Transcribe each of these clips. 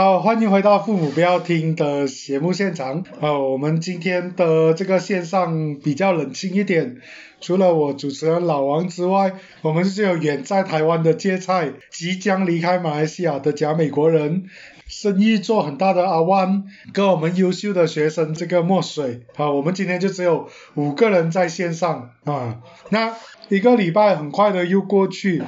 好，欢迎回到父母不要听的节目现场。啊，我们今天的这个线上比较冷清一点，除了我主持人老王之外，我们是有远在台湾的芥菜，即将离开马来西亚的假美国人，生意做很大的阿万，跟我们优秀的学生这个墨水。好，我们今天就只有五个人在线上啊。那一个礼拜很快的又过去，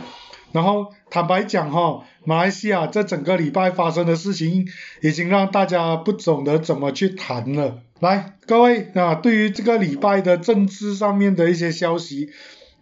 然后坦白讲哈。马来西亚这整个礼拜发生的事情，已经让大家不懂得怎么去谈了。来，各位啊，对于这个礼拜的政治上面的一些消息。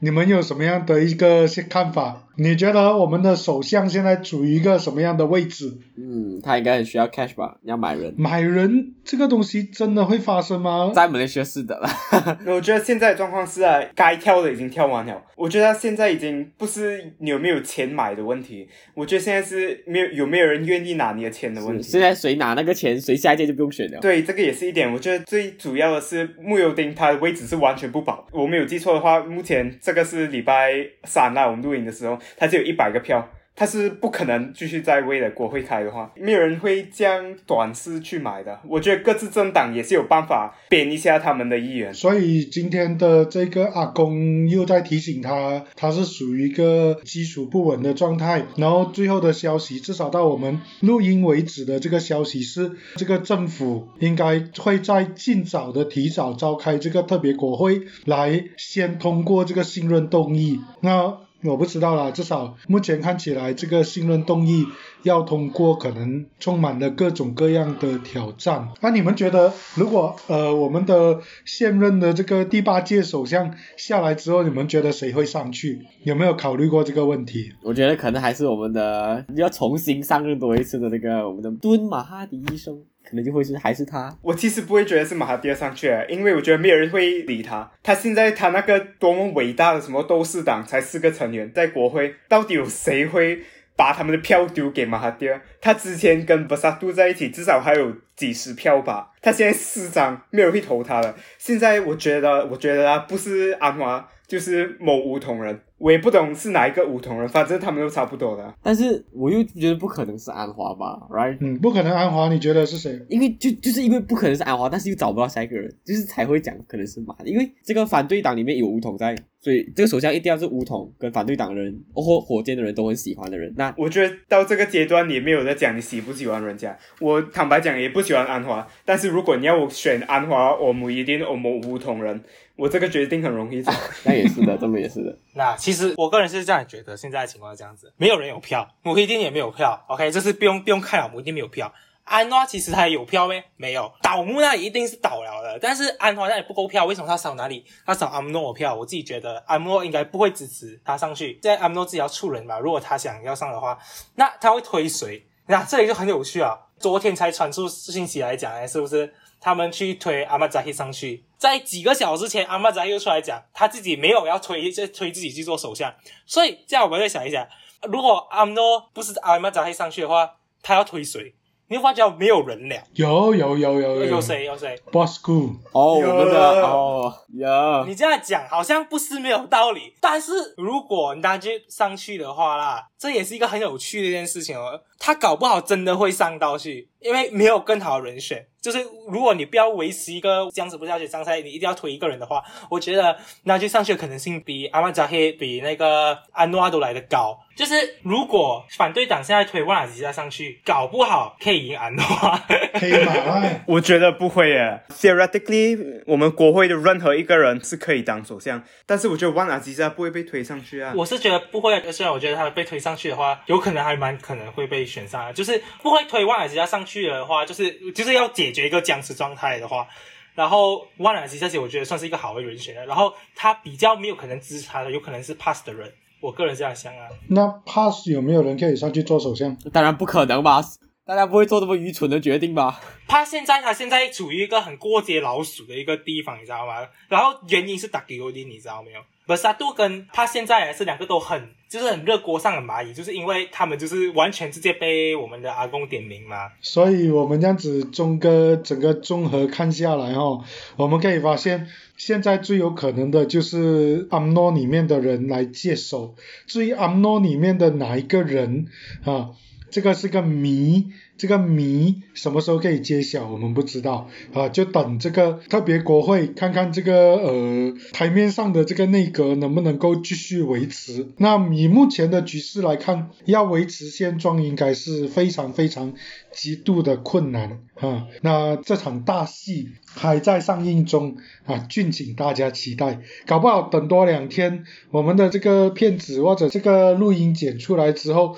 你们有什么样的一个看法？你觉得我们的首相现在处于一个什么样的位置？嗯，他应该很需要 cash 吧？要买人？买人这个东西真的会发生吗？在马来西亚是的了。我觉得现在状况是啊，该跳的已经跳完了。我觉得现在已经不是你有没有钱买的问题，我觉得现在是没有有没有人愿意拿你的钱的问题。现在谁拿那个钱，谁下一届就不用选了。对，这个也是一点。我觉得最主要的是穆尤丁他的位置是完全不保。我没有记错的话，目前。这个是礼拜三啦，我们录影的时候，他就有一百个票。他是不可能继续在为了国会开的话，没有人会将短视去买的。我觉得各自政党也是有办法贬一下他们的议员。所以今天的这个阿公又在提醒他，他是属于一个基础不稳的状态。然后最后的消息，至少到我们录音为止的这个消息是，这个政府应该会在尽早的提早召开这个特别国会，来先通过这个信任动议。那。我不知道啦，至少目前看起来，这个信任动议要通过，可能充满了各种各样的挑战。那你们觉得，如果呃我们的现任的这个第八届首相下来之后，你们觉得谁会上去？有没有考虑过这个问题？我觉得可能还是我们的要重新上任多一次的那个我们的敦马哈迪医生。可能就会是还是他，我其实不会觉得是马哈迪上去，因为我觉得没有人会理他。他现在他那个多么伟大的什么斗士党才四个成员在国会，到底有谁会把他们的票丢给马哈迪？他之前跟巴萨杜在一起，至少还有几十票吧。他现在四张，没有人会投他了。现在我觉得，我觉得他不是安华，就是某梧桐人。我也不懂是哪一个梧桐人，反正他们都差不多的。但是我又觉得不可能是安华吧，right？嗯，不可能安华，你觉得是谁？因为就就是因为不可能是安华，但是又找不到下一个人，就是才会讲可能是马，因为这个反对党里面有梧桐在，所以这个首相一定要是梧桐跟反对党人或火箭的人都很喜欢的人。那我觉得到这个阶段你没有在讲你喜不喜欢人家。我坦白讲也不喜欢安华，但是如果你要我选安华，我们一定我们梧桐人。我这个决定很容易，那也是的，这么也是的。那其实我个人是这样觉得，现在的情况是这样子，没有人有票，我一定也没有票。OK，这是不用不用看了，我一定没有票。安诺其实他有票没？没有。倒木那里一定是倒了的，但是安华那里不够票，为什么他少哪里？他少阿姆诺票。我自己觉得阿姆诺应该不会支持他上去，在阿姆诺自己要出人嘛。如果他想要上的话，那他会推谁？那这里就很有趣啊。昨天才传出信息来讲，哎，是不是？他们去推阿玛扎希上去，在几个小时前，阿玛扎又出来讲，他自己没有要推，就推自己去做首相。所以这样我们再想一想，如果阿姆诺不是阿玛扎希上去的话，他要推谁？你会发觉没有人了。有有有有有谁有谁？Bosco 哦，我们的哦，有。你这样讲好像不是没有道理，但是如果大家上去的话啦，这也是一个很有趣的一件事情哦。他搞不好真的会上到去，因为没有更好的人选。就是如果你不要维持一个这样子不下去，张赛你一定要推一个人的话，我觉得那就上去的可能性比阿曼扎黑比那个安诺阿都来的高。就是如果反对党现在推万纳吉加上去，搞不好可以赢安诺。可以吗？我觉得不会耶。Theoretically，我们国会的任何一个人是可以当首相，但是我觉得万纳吉加不会被推上去啊。我是觉得不会，虽然我觉得他被推上去的话，有可能还蛮可能会被选上。就是不会推万纳吉加上去的话，就是就是要解。决一个僵持状态的话，然后万纳吉这些我觉得算是一个好的人选了。然后他比较没有可能支持他的，有可能是 pass 的人。我个人这样想啊。那 pass 有没有人可以上去做首相？当然不可能吧，大家不会做这么愚蠢的决定吧？他现在他现在处于一个很过街老鼠的一个地方，你知道吗？然后原因是打给欧弟，你知道没有？不是啊，杜跟他现在是两个都很就是很热锅上的蚂蚁，就是因为他们就是完全直接被我们的阿公点名嘛。所以我们这样子中哥整个综合看下来哈，我们可以发现现在最有可能的就是阿诺里面的人来接手。至于阿诺里面的哪一个人啊？这个是个谜，这个谜什么时候可以揭晓，我们不知道啊，就等这个特别国会看看这个呃台面上的这个内阁能不能够继续维持。那以目前的局势来看，要维持现状应该是非常非常极度的困难啊。那这场大戏还在上映中啊，敬请大家期待。搞不好等多两天，我们的这个片子或者这个录音剪出来之后，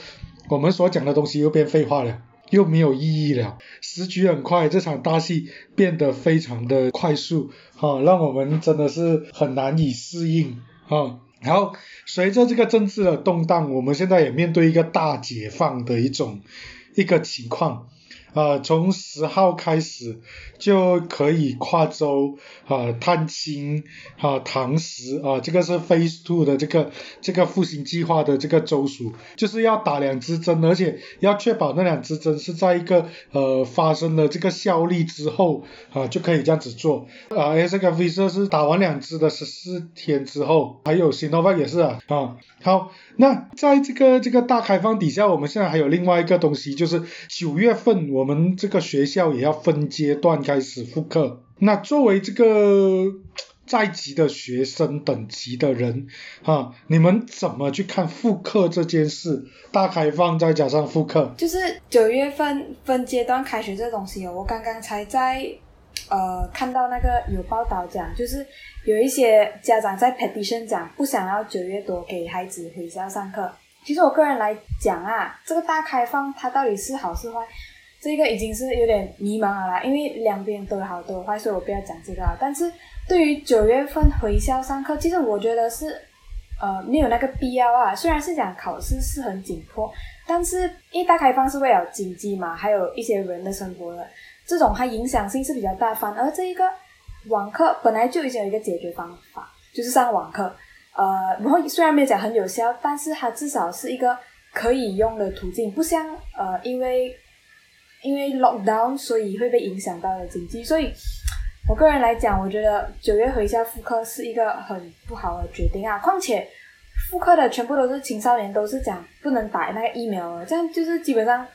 我们所讲的东西又变废话了，又没有意义了。时局很快，这场大戏变得非常的快速，哈、让我们真的是很难以适应，哈、然后随着这个政治的动荡，我们现在也面对一个大解放的一种一个情况。呃，从十号开始就可以跨州啊、探亲啊、堂食啊，这个是 Phase Two 的这个这个复兴计划的这个州属，就是要打两支针，而且要确保那两支针是在一个呃发生了这个效力之后啊就可以这样子做。啊，而这个 Visa 是打完两支的十四天之后，还有 Sinovac 也是啊啊好，那在这个这个大开放底下，我们现在还有另外一个东西，就是九月份我我们这个学校也要分阶段开始复课。那作为这个在籍的学生等级的人啊，你们怎么去看复课这件事？大开放再加上复课，就是九月份分阶段开学这东西哦，我刚刚才在呃看到那个有报道讲，就是有一些家长在 petition 讲不想要九月多给孩子回校上课。其实我个人来讲啊，这个大开放它到底是好是坏，这个已经是有点迷茫了啦，因为两边都有好都有坏，所以我不要讲这个啊。但是对于九月份回校上课，其实我觉得是呃没有那个必要啊。虽然是讲考试是很紧迫，但是因为大开放是为了经济嘛，还有一些人的生活的，这种它影响性是比较大。反而这一个网课本来就已经有一个解决方法，就是上网课。呃，然后虽然没有讲很有效，但是它至少是一个可以用的途径，不像呃因为因为 lockdown 所以会被影响到的经济。所以我个人来讲，我觉得九月回校复课是一个很不好的决定啊。况且复课的全部都是青少年，都是讲不能打那个疫苗了，这样就是基本上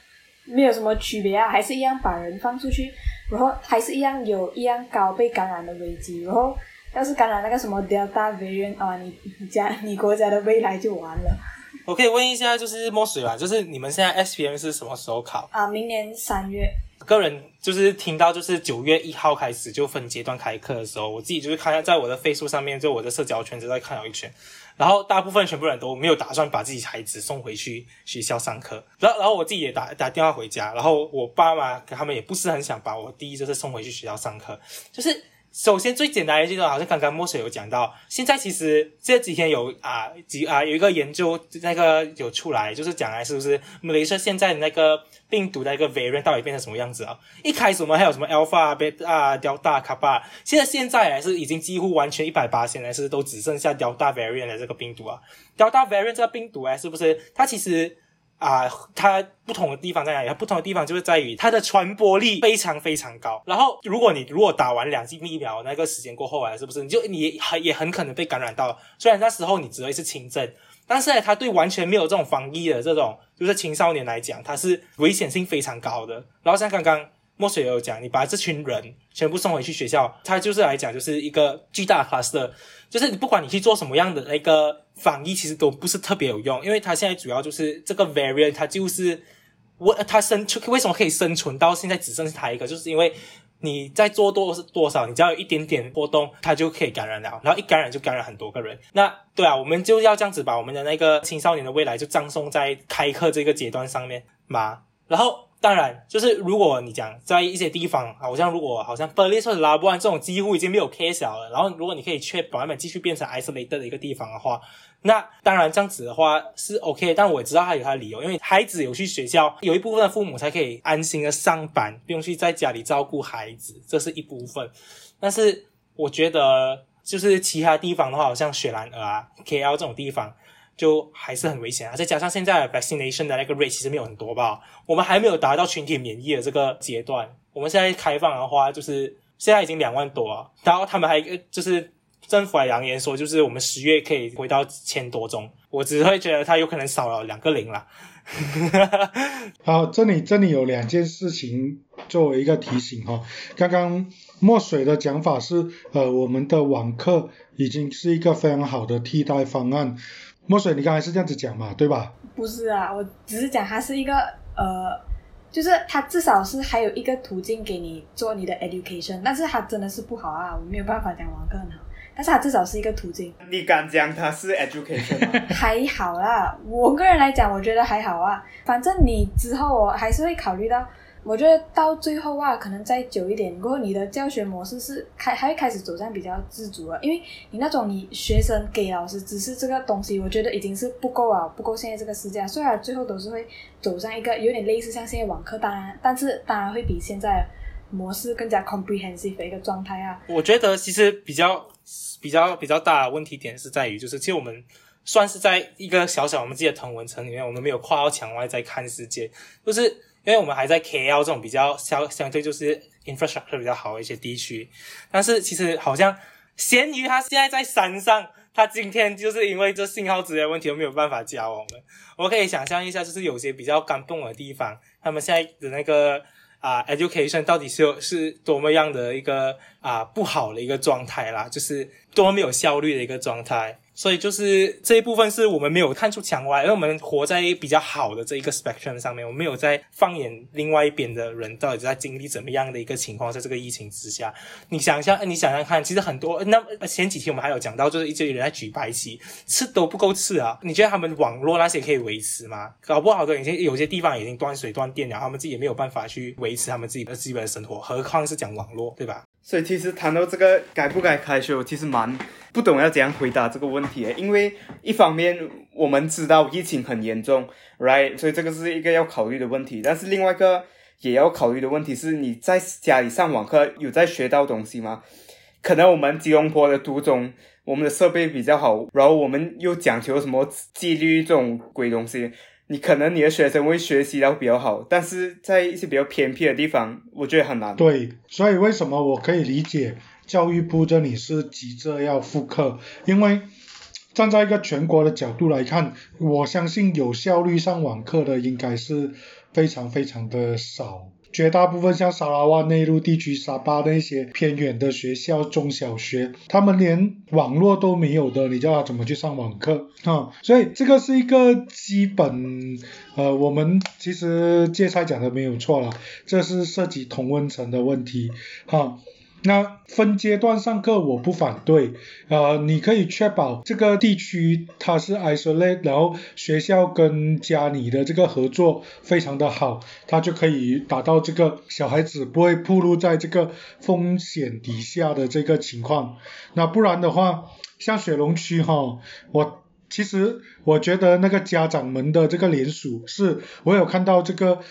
没有什么区别啊，还是一样把人放出去，然后还是一样有一样高被感染的危机，然后。要是感染那个什么 Delta variant 啊，你你家你国家的未来就完了我可以问一下，就是墨水吧，就是你们现在 SPM 是什么时候考？啊！明年三月，个人就是听到就是九月一号开始就分阶段开课的时候，我自己就是看在我的 Facebook 上面，就我的社交圈子在看了一圈，然后大部分全部人都没有打算把自己孩子送回去学校上课，然后然后我自己也打打电话回家，然后我爸妈他们也不是很想把我第一就是送回去学校上课，就是。首先最简单的这个，好像刚刚墨水有讲到，现在其实这几天有啊几啊有一个研究那个有出来，就是讲来是不是马来西亚现在的那个病毒的一个 variant 到底变成什么样子啊？一开始我们还有什么 alpha、beta 啊、delta、kappa，现在现在还是已经几乎完全一百八，现在是都只剩下 delta variant 的这个病毒啊。delta variant 这个病毒哎，是不是它其实？啊、它不同的地方在哪里？它不同的地方就是在于它的传播力非常非常高。然后，如果你如果打完两剂疫苗那个时间过后啊，是不是你就你很也很可能被感染到？虽然那时候你只会是轻症，但是呢，它对完全没有这种防疫的这种，就是青少年来讲，它是危险性非常高的。然后像刚刚墨水也有讲，你把这群人全部送回去学校，它就是来讲就是一个巨大的 cluster，就是你不管你去做什么样的那个防疫，其实都不是特别有用，因为它现在主要就是这个 variant，它就是我它生存为什么可以生存到现在只剩下它一个，就是因为你在做多是多少，你只要有一点点波动，它就可以感染了，然后一感染就感染很多个人。那对啊，我们就要这样子把我们的那个青少年的未来就葬送在开课这个阶段上面嘛。然后当然就是如果你讲在一些地方，好像如果好像 Berlin 或者拉布安这种几乎已经没有 case 了，然后如果你可以确保他们继续变成 isolated 的一个地方的话，那当然这样子的话是 OK，但我也知道他有他的理由，因为孩子有去学校，有一部分的父母才可以安心的上班，不用去在家里照顾孩子，这是一部分。但是我觉得就是其他地方的话，好像雪兰莪啊、KL 这种地方。就还是很危险啊！再加上现在 vaccination 的那个 rate 其实没有很多吧，我们还没有达到群体免疫的这个阶段。我们现在开放的话，就是现在已经两万多啊，然后他们还就是政府还扬言说，就是我们十月可以回到千多宗。我只会觉得它有可能少了两个零啦，好，这里这里有两件事情作为一个提醒哈。刚刚墨水的讲法是，呃，我们的网课已经是一个非常好的替代方案。墨水，你刚才是这样子讲嘛，对吧？不是啊，我只是讲它是一个呃，就是它至少是还有一个途径给你做你的 education，但是它真的是不好啊，我没有办法讲网课很好，但是它至少是一个途径，你敢讲它是 education 吗？还好啦。我个人来讲，我觉得还好啊，反正你之后我还是会考虑到。我觉得到最后啊，可能再久一点过后，你的教学模式是开还会开始走向比较自主了，因为你那种你学生给老师只是这个东西，我觉得已经是不够啊，不够现在这个时间，虽然最后都是会走向一个有点类似像现在网课，当然，但是当然会比现在模式更加 comprehensive 的一个状态啊。我觉得其实比较比较比较大的问题点是在于，就是其实我们算是在一个小小我们自己的同文层里面，我们没有跨到墙外在看世界，就是。因为我们还在 KL 这种比较相相对就是 infrastructure 比较好的一些地区，但是其实好像咸鱼它现在在山上，它今天就是因为这信号之类的问题都没有办法教我们。我可以想象一下，就是有些比较干冻的地方，他们现在的那个啊 education 到底是有是多么样的一个啊不好的一个状态啦，就是多么没有效率的一个状态。所以就是这一部分是我们没有看出墙外，因为我们活在比较好的这一个 spectrum 上面，我们没有在放眼另外一边的人到底在经历怎么样的一个情况，在这个疫情之下，你想象，你想想看，其实很多那前几天我们还有讲到，就是一些人在举白旗，吃都不够吃啊，你觉得他们网络那些可以维持吗？搞不好的，有些有些地方已经断水断电了，他们自己也没有办法去维持他们自己的基本生活，何况是讲网络，对吧？所以其实谈到这个该不该开学，我其实蛮不懂要怎样回答这个问题。因为一方面我们知道疫情很严重，right，所以这个是一个要考虑的问题。但是另外一个也要考虑的问题是，你在家里上网课有在学到东西吗？可能我们吉隆坡的读中，我们的设备比较好，然后我们又讲求什么纪律这种鬼东西。你可能你的学生会学习到比较好，但是在一些比较偏僻的地方，我觉得很难。对，所以为什么我可以理解教育部这里是急着要复课？因为站在一个全国的角度来看，我相信有效率上网课的应该是非常非常的少。绝大部分像沙拉瓦内陆地区、沙巴那些偏远的学校、中小学，他们连网络都没有的，你叫他怎么去上网课啊？所以这个是一个基本，呃，我们其实芥菜讲的没有错了，这是涉及同温层的问题，哈。那分阶段上课我不反对，呃，你可以确保这个地区它是 isolate，然后学校跟家里的这个合作非常的好，它就可以达到这个小孩子不会暴露在这个风险底下的这个情况。那不然的话，像雪龙区哈，我其实我觉得那个家长们的这个联署是，我有看到这个。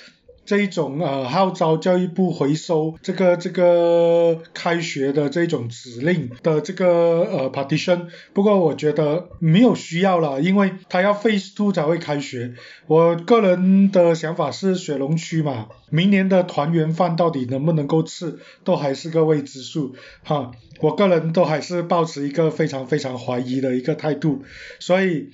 这一种呃号召教育部回收这个这个开学的这种指令的这个呃 partition，不过我觉得没有需要了，因为他要 phase to 才会开学。我个人的想法是雪龙区嘛，明年的团圆饭到底能不能够吃，都还是个未知数哈。我个人都还是保持一个非常非常怀疑的一个态度，所以。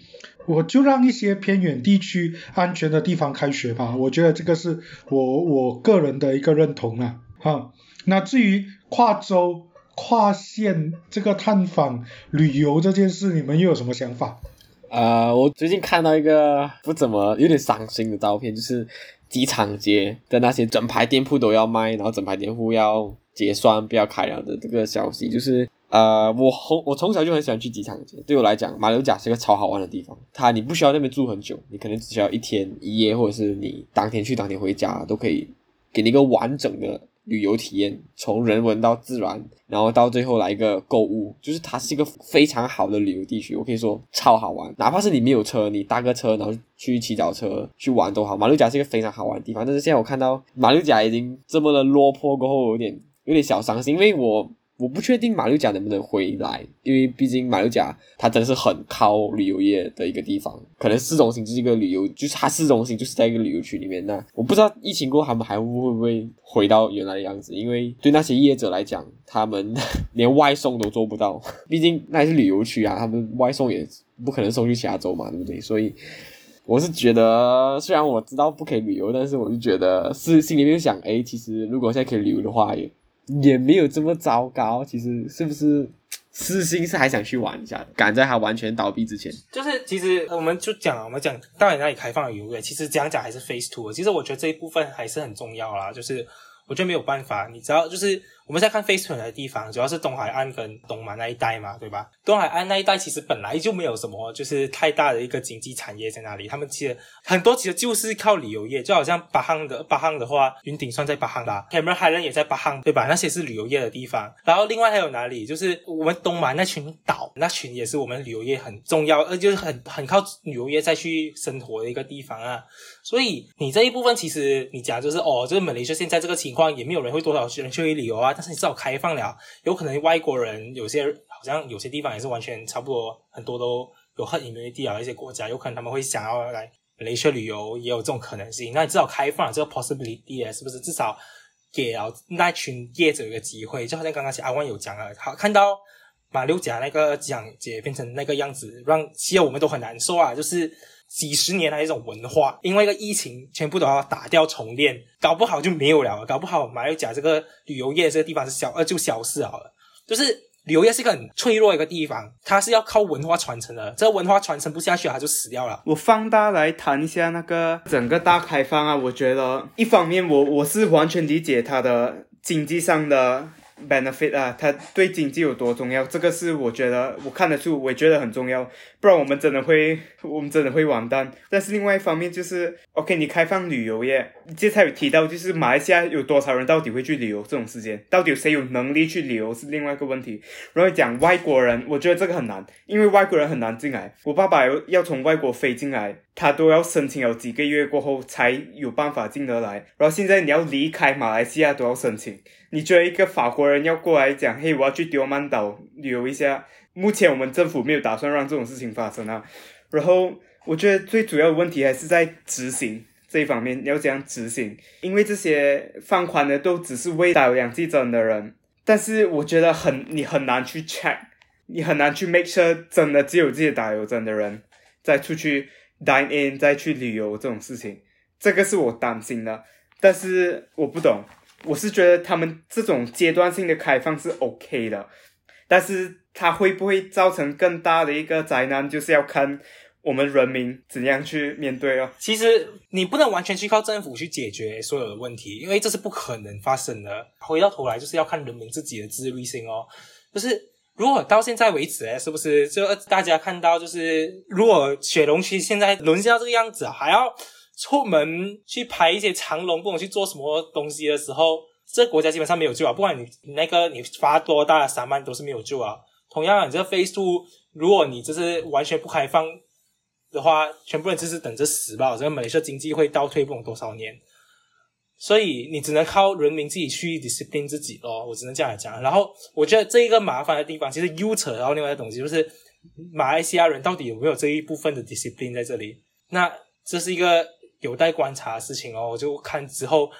我就让一些偏远地区安全的地方开学吧，我觉得这个是我我个人的一个认同啊。哈，那至于跨州、跨县这个探访旅游这件事，你们又有什么想法？呃，我最近看到一个不怎么有点伤心的照片，就是机场街的那些整排店铺都要卖，然后整排店铺要结算不要开了的这个消息，就是。呃，我从我从小就很喜欢去机场，对我来讲，马六甲是个超好玩的地方。它你不需要那边住很久，你可能只需要一天一夜，或者是你当天去当天回家，都可以给你一个完整的旅游体验，从人文到自然，然后到最后来一个购物，就是它是一个非常好的旅游地区。我可以说超好玩，哪怕是你没有车，你搭个车然后去骑脚车去玩都好。马六甲是一个非常好玩的地方，但是现在我看到马六甲已经这么的落魄过后，有点有点小伤心，因为我。我不确定马六甲能不能回来，因为毕竟马六甲它真是很靠旅游业的一个地方，可能市中心就是一个旅游，就是它市中心就是在一个旅游区里面。那我不知道疫情过后他们还会不会回到原来的样子，因为对那些业者来讲，他们 连外送都做不到，毕竟那也是旅游区啊，他们外送也不可能送去其他州嘛，对不对？所以。我是觉得，虽然我知道不可以旅游，但是我就觉得是心里面想，哎，其实如果现在可以旅游的话，也也没有这么糟糕。其实是不是 私心是还想去玩一下，赶在它完全倒闭之前。就是其实我们就讲，我们讲到底哪里开放了旅游业，其实讲讲还是 Face Two。其实我觉得这一部分还是很重要啦，就是我觉得没有办法，你知道，就是我们在看 Face 的地方，主要是东海岸跟东马那一带嘛，对吧？东海岸那一带其实本来就没有什么就是太大的一个经济产业在那里，他们其实很多其实就是靠旅游业，就好像巴汉的巴汉的话，云顶算在巴汉啦，Cameron Highland 也在巴汉，对吧？那些是旅游业的地方。然后另外还有哪里？就是我们东马那群岛，那群也是我们旅游业很重要，呃，就是很很靠旅游业再去生活的一个地方啊。所以你这一部分其实你讲就是哦，就是马来西亚现在这个情况也没有人会多少人去旅游啊，但是你至少开放了，有可能外国人有些好像有些地方也是完全差不多，很多都有很隐蔽地啊，一些国家有可能他们会想要来马来西亚旅游，也有这种可能性。那你至少开放了这个 possibility 是不是？至少给了那群业者一个机会，就好像刚刚阿万有讲了，好看到马六甲那个讲解变成那个样子，让其实我们都很难受啊，就是。几十年来的一种文化，因为一个疫情，全部都要打掉重练，搞不好就没有了，搞不好马六甲这个旅游业这个地方是消呃就消失好了。就是旅游业是一个很脆弱一个地方，它是要靠文化传承的，这个文化传承不下去，它就死掉了。我放大来谈一下那个整个大开放啊，我觉得一方面我我是完全理解它的经济上的。Benefit 啊，它对经济有多重要？这个是我觉得我看得出，我也觉得很重要。不然我们真的会，我们真的会完蛋。但是另外一方面就是，OK，你开放旅游业，这才有提到，就是马来西亚有多少人到底会去旅游？这种时间，到底有谁有能力去旅游是另外一个问题。然后讲外国人，我觉得这个很难，因为外国人很难进来。我爸爸要要从外国飞进来，他都要申请有几个月过后才有办法进得来。然后现在你要离开马来西亚都要申请。你觉得一个法国人要过来讲，嘿，我要去丢曼岛旅游一下？目前我们政府没有打算让这种事情发生啊。然后我觉得最主要的问题还是在执行这一方面，要怎样执行？因为这些放宽的都只是为打两剂针的人，但是我觉得很你很难去 check，你很难去 make sure 真的只有这些打有针的人再出去 dine in 再去旅游这种事情，这个是我担心的。但是我不懂。我是觉得他们这种阶段性的开放是 OK 的，但是它会不会造成更大的一个灾难，就是要看我们人民怎样去面对哦。其实你不能完全去靠政府去解决所有的问题，因为这是不可能发生的。回到头来就是要看人民自己的自律性哦。就是如果到现在为止，哎，是不是就大家看到，就是如果雪龙区现在沦陷到这个样子，还要。出门去排一些长龙，不管去做什么东西的时候，这国家基本上没有救啊！不管你那个你发多大的三万都是没有救啊。同样，你这个飞速，如果你就是完全不开放的话，全部人就是等着死吧！这个美式经济会倒退不懂多少年，所以你只能靠人民自己去 discipline 自己咯。我只能这样讲。然后，我觉得这一个麻烦的地方，其实 U 扯到另外一个东西，就是马来西亚人到底有没有这一部分的 discipline 在这里？那这是一个。有待观察的事情哦，我就看之后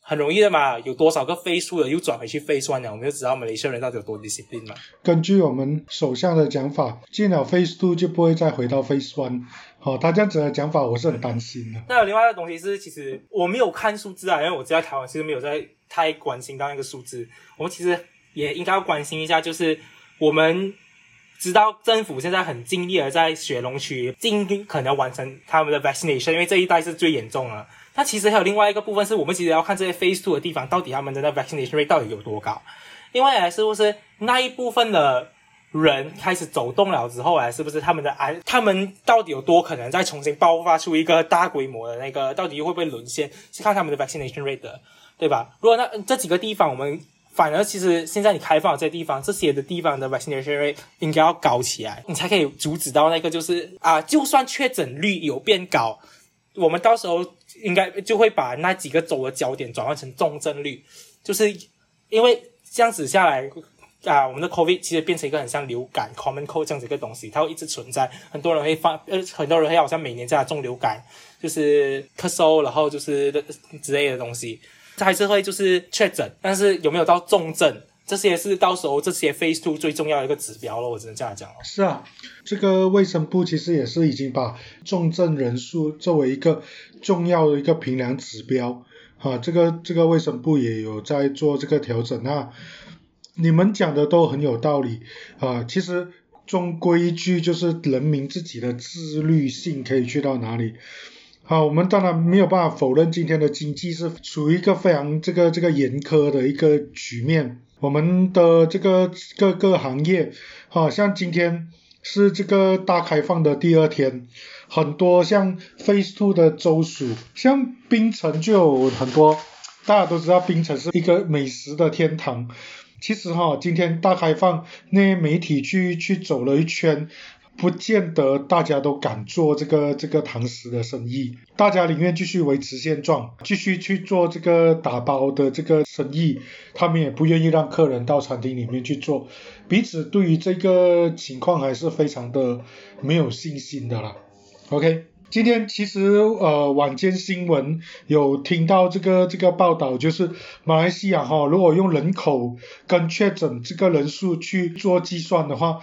很容易的嘛，有多少个飞速的又转回去飞算了，我们就知道马来西亚人到底有多 discipline 嘛。根据我们首相的讲法，进了 Phase Two 就不会再回到 Phase One。好，他这样子的讲法，我是很担心的。那有另外一个东西是，其实我没有看数字啊，因为我知道台湾其实没有在太关心到那个数字。我们其实也应该要关心一下，就是我们。知道政府现在很尽力的在雪龙区尽可能完成他们的 vaccination，因为这一代是最严重了。那其实还有另外一个部分，是我们其实要看这些 phase two 的地方到底他们的那 vaccination rate 到底有多高。因为是不是那一部分的人开始走动了之后，哎，是不是他们的安，他们到底有多可能再重新爆发出一个大规模的那个，到底会不会沦陷？是看他们的 vaccination rate 的，对吧？如果那这几个地方我们。反而，其实现在你开放这些地方，这些的地方的 vaccination rate 应该要高起来，你才可以阻止到那个就是啊，就算确诊率有变高，我们到时候应该就会把那几个州的焦点转换成重症率，就是因为这样子下来啊，我们的 COVID 其实变成一个很像流感 common cold 这样子一个东西，它会一直存在，很多人会发呃，很多人会好像每年在中流感，就是咳嗽，然后就是之类的东西。还是会就是确诊，但是有没有到重症，这些是到时候这些 Phase Two 最重要的一个指标了，我只能这样讲哦。是啊，这个卫生部其实也是已经把重症人数作为一个重要的一个评量指标啊，这个这个卫生部也有在做这个调整那你们讲的都很有道理啊，其实终归一句就是人民自己的自律性可以去到哪里。好，我们当然没有办法否认今天的经济是处于一个非常这个这个严苛的一个局面。我们的这个各个行业，好像今天是这个大开放的第二天，很多像 Phase Two 的州属，像槟城就有很多，大家都知道槟城是一个美食的天堂。其实哈，今天大开放，那些媒体去去走了一圈。不见得大家都敢做这个这个堂食的生意，大家宁愿继续维持现状，继续去做这个打包的这个生意，他们也不愿意让客人到餐厅里面去做，彼此对于这个情况还是非常的没有信心的啦。OK，今天其实呃晚间新闻有听到这个这个报道，就是马来西亚哈，如果用人口跟确诊这个人数去做计算的话。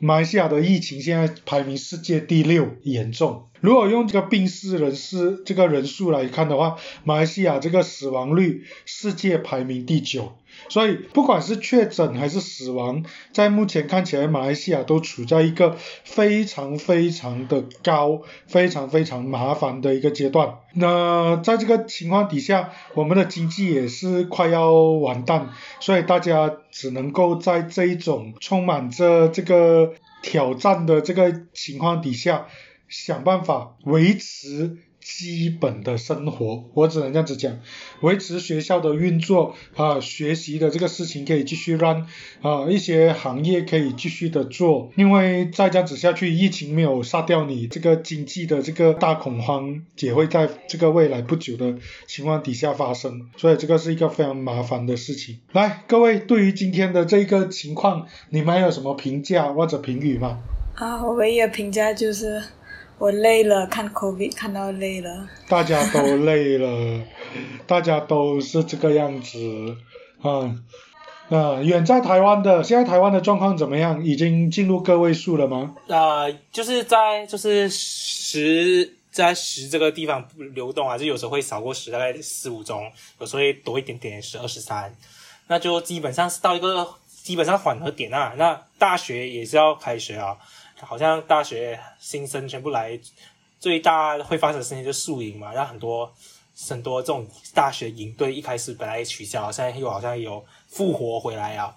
马来西亚的疫情现在排名世界第六，严重。如果用这个病逝人士这个人数来看的话，马来西亚这个死亡率世界排名第九。所以不管是确诊还是死亡，在目前看起来，马来西亚都处在一个非常非常的高、非常非常麻烦的一个阶段。那在这个情况底下，我们的经济也是快要完蛋，所以大家只能够在这一种充满着这个挑战的这个情况底下，想办法维持。基本的生活，我只能这样子讲，维持学校的运作啊，学习的这个事情可以继续让啊，一些行业可以继续的做，因为再这样子下去，疫情没有杀掉你，这个经济的这个大恐慌也会在这个未来不久的情况底下发生，所以这个是一个非常麻烦的事情。来，各位对于今天的这个情况，你们还有什么评价或者评语吗？啊，我唯一的评价就是。我累了，看 COVID 看到累了。大家都累了，大家都是这个样子，啊啊！远在台湾的，现在台湾的状况怎么样？已经进入个位数了吗？啊，就是在就是十在十这个地方流动啊，就有时候会少过十，大概四五宗，有时候会多一点点，十二十三，那就基本上是到一个基本上缓和点啊。那大学也是要开学啊。好像大学新生全部来，最大会发生的事情就是宿营嘛，让很多很多这种大学营队一开始本来取消，现在又好像有复活回来啊，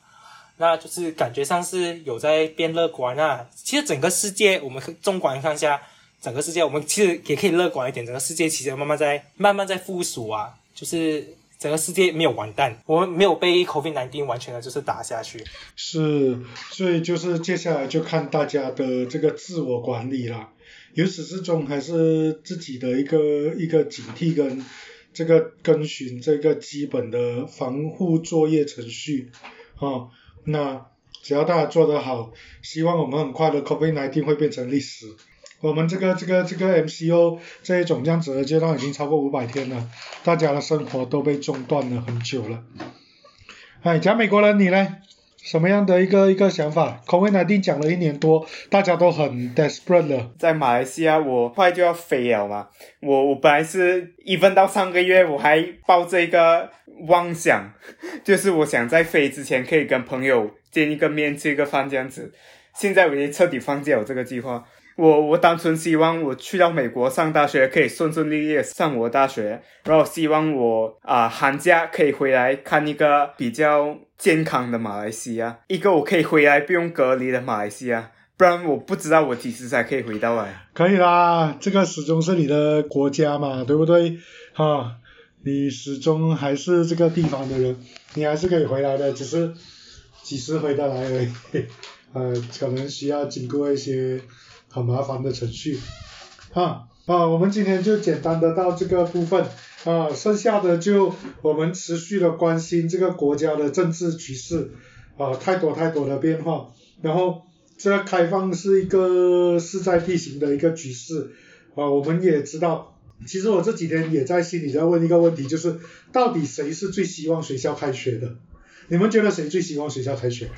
那就是感觉上是有在变乐观啊。其实整个世界，我们纵观看下，整个世界我们其实也可以乐观一点，整个世界其实慢慢在慢慢在复苏啊，就是。整个世界没有完蛋，我们没有被 COVID nineteen 完全的就是打下去。是，所以就是接下来就看大家的这个自我管理了，由始至终还是自己的一个一个警惕跟这个遵循这个基本的防护作业程序啊。那只要大家做得好，希望我们很快的 COVID nineteen 会变成历史。我们这个这个这个 MCO 这一种这样子的阶段已经超过五百天了，大家的生活都被中断了很久了。哎，讲美国人你呢？什么样的一个一个想法？口味奶丁讲了一年多，大家都很 desperate 了。在马来西亚，我快就要飞了嘛。我我本来是一分到上个月，我还抱着一个妄想，就是我想在飞之前可以跟朋友见一个面，吃一个饭这样子。现在我已经彻底放弃了这个计划。我我单纯希望我去到美国上大学可以顺顺利利上我大学，然后希望我啊寒假可以回来看一个比较健康的马来西亚，一个我可以回来不用隔离的马来西亚，不然我不知道我几时才可以回到来。可以啦，这个始终是你的国家嘛，对不对？哈，你始终还是这个地方的人，你还是可以回来的，只是几时回得来而已。呃，可能需要经过一些。很麻烦的程序，啊啊，我们今天就简单的到这个部分，啊，剩下的就我们持续的关心这个国家的政治局势，啊，太多太多的变化，然后这个开放是一个势在必行的一个局势，啊，我们也知道，其实我这几天也在心里在问一个问题，就是到底谁是最希望学校开学的？你们觉得谁最希望学校开学？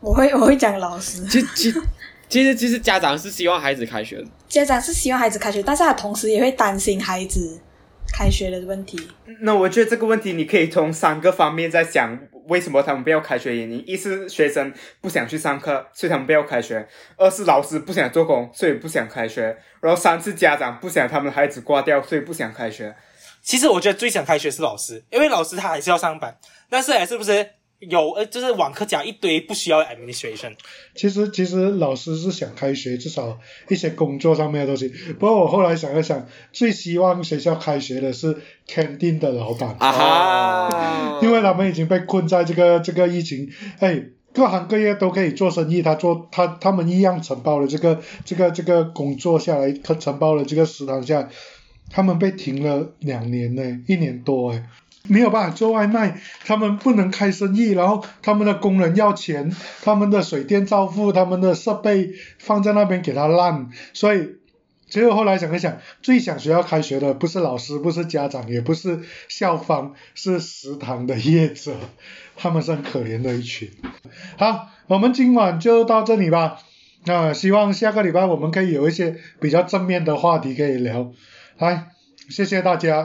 我会我会讲老师，其其其实其实家长是希望孩子开学的，家长是希望孩子开学，但是他同时也会担心孩子开学的问题。那我觉得这个问题你可以从三个方面在想，为什么他们不要开学原因：一是学生不想去上课，所以他们不要开学；二是老师不想做工，所以不想开学；然后三是家长不想他们的孩子挂掉，所以不想开学。其实我觉得最想开学是老师，因为老师他还是要上班，但是哎，是不是有呃，就是网课讲一堆不需要 administration？其实其实老师是想开学，至少一些工作上面的东西。不过我后来想了想，最希望学校开学的是 canteen 的老板，啊哈，因为他们已经被困在这个这个疫情，哎。各行各业都可以做生意，他做他他们一样承包了这个这个这个工作下来，他承包了这个食堂下来，他们被停了两年呢，一年多哎，没有办法做外卖，他们不能开生意，然后他们的工人要钱，他们的水电照付，他们的设备放在那边给他烂，所以结果后来想一想，最想学校开学的不是老师，不是家长，也不是校方，是食堂的业者，他们是很可怜的一群。好，我们今晚就到这里吧。那、希望下个礼拜我们可以有一些比较正面的话题可以聊。来，谢谢大家。